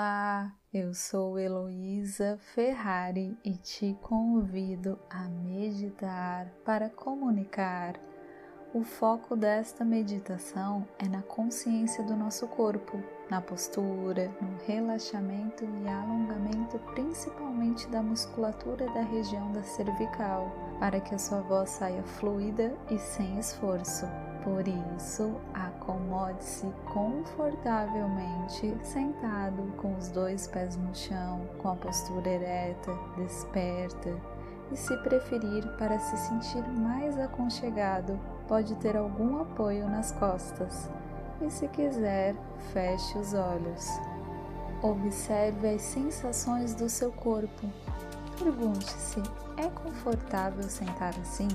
Olá, eu sou Heloísa Ferrari e te convido a meditar para comunicar. O foco desta meditação é na consciência do nosso corpo, na postura, no relaxamento e alongamento, principalmente da musculatura da região da cervical, para que a sua voz saia fluida e sem esforço. Por isso, acomode-se confortavelmente sentado com os dois pés no chão, com a postura ereta, desperta. E se preferir para se sentir mais aconchegado, pode ter algum apoio nas costas. E se quiser, feche os olhos. Observe as sensações do seu corpo. Pergunte-se: é confortável sentar assim?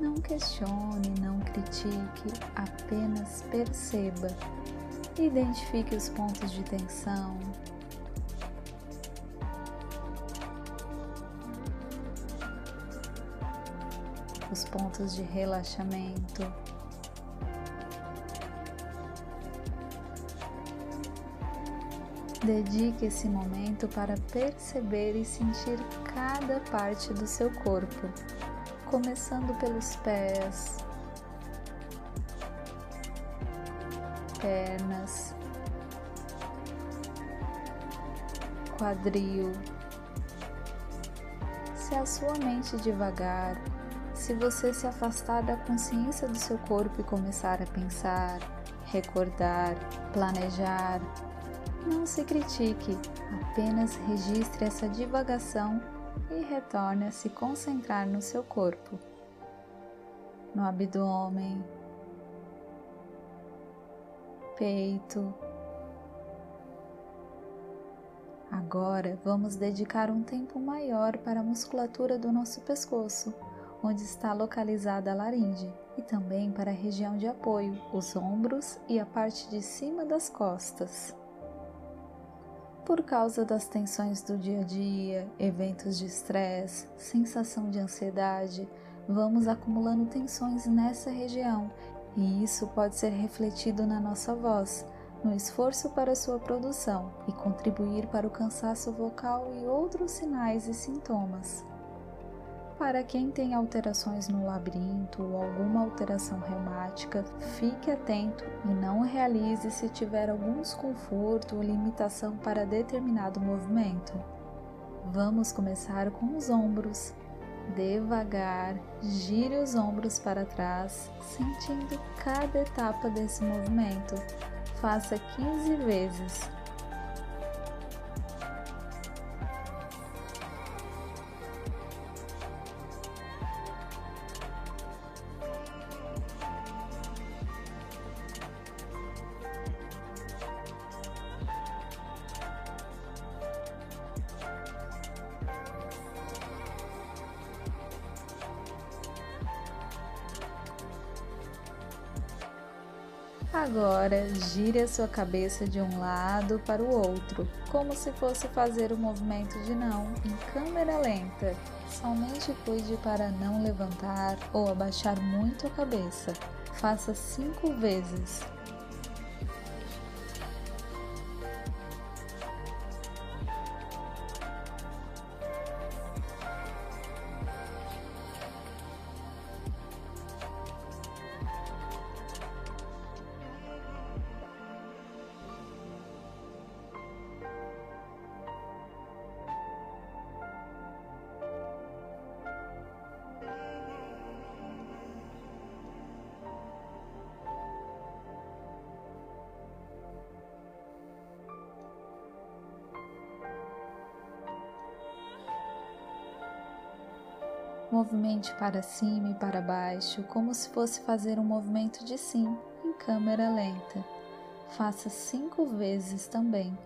Não questione, não critique, apenas perceba. Identifique os pontos de tensão. Os pontos de relaxamento. Dedique esse momento para perceber e sentir cada parte do seu corpo começando pelos pés, pernas, quadril. Se a sua mente devagar, se você se afastar da consciência do seu corpo e começar a pensar, recordar, planejar, não se critique, apenas registre essa divagação e retorne a se concentrar no seu corpo, no abdômen, peito. Agora vamos dedicar um tempo maior para a musculatura do nosso pescoço, onde está localizada a laringe, e também para a região de apoio, os ombros e a parte de cima das costas por causa das tensões do dia a dia, eventos de estresse, sensação de ansiedade, vamos acumulando tensões nessa região e isso pode ser refletido na nossa voz, no esforço para sua produção e contribuir para o cansaço vocal e outros sinais e sintomas. Para quem tem alterações no labirinto ou alguma alteração reumática, fique atento e não realize se tiver algum desconforto ou limitação para determinado movimento. Vamos começar com os ombros. Devagar, gire os ombros para trás, sentindo cada etapa desse movimento. Faça 15 vezes. Agora, gire a sua cabeça de um lado para o outro, como se fosse fazer o movimento de não em câmera lenta. Somente cuide para não levantar ou abaixar muito a cabeça. Faça cinco vezes. Movimente para cima e para baixo, como se fosse fazer um movimento de sim em câmera lenta. Faça cinco vezes também.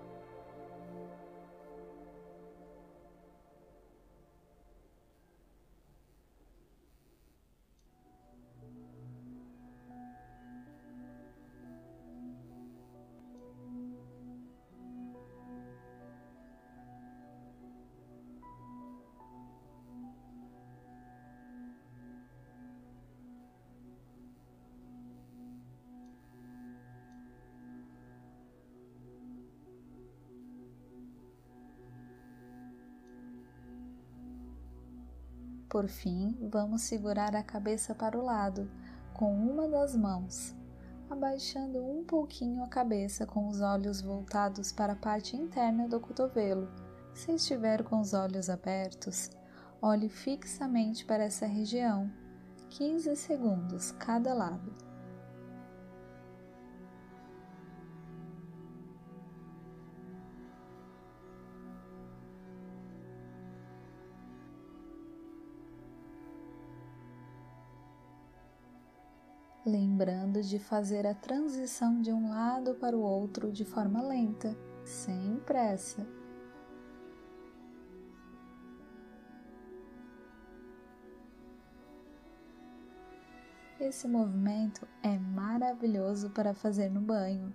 Por fim, vamos segurar a cabeça para o lado com uma das mãos, abaixando um pouquinho a cabeça com os olhos voltados para a parte interna do cotovelo. Se estiver com os olhos abertos, olhe fixamente para essa região, 15 segundos cada lado. Lembrando de fazer a transição de um lado para o outro de forma lenta, sem pressa. Esse movimento é maravilhoso para fazer no banho,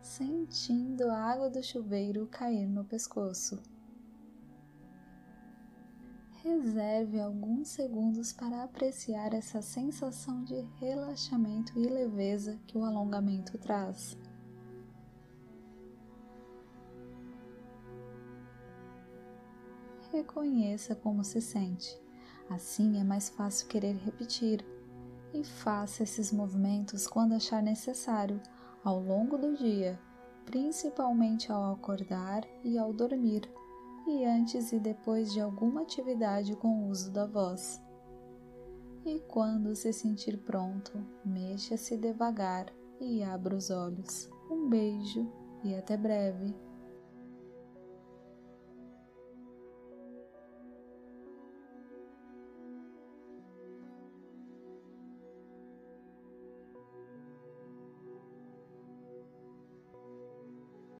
sentindo a água do chuveiro cair no pescoço. Reserve alguns segundos para apreciar essa sensação de relaxamento e leveza que o alongamento traz. Reconheça como se sente, assim é mais fácil querer repetir. E faça esses movimentos quando achar necessário ao longo do dia, principalmente ao acordar e ao dormir e antes e depois de alguma atividade com o uso da voz. E quando se sentir pronto, mexa-se devagar e abra os olhos. Um beijo e até breve.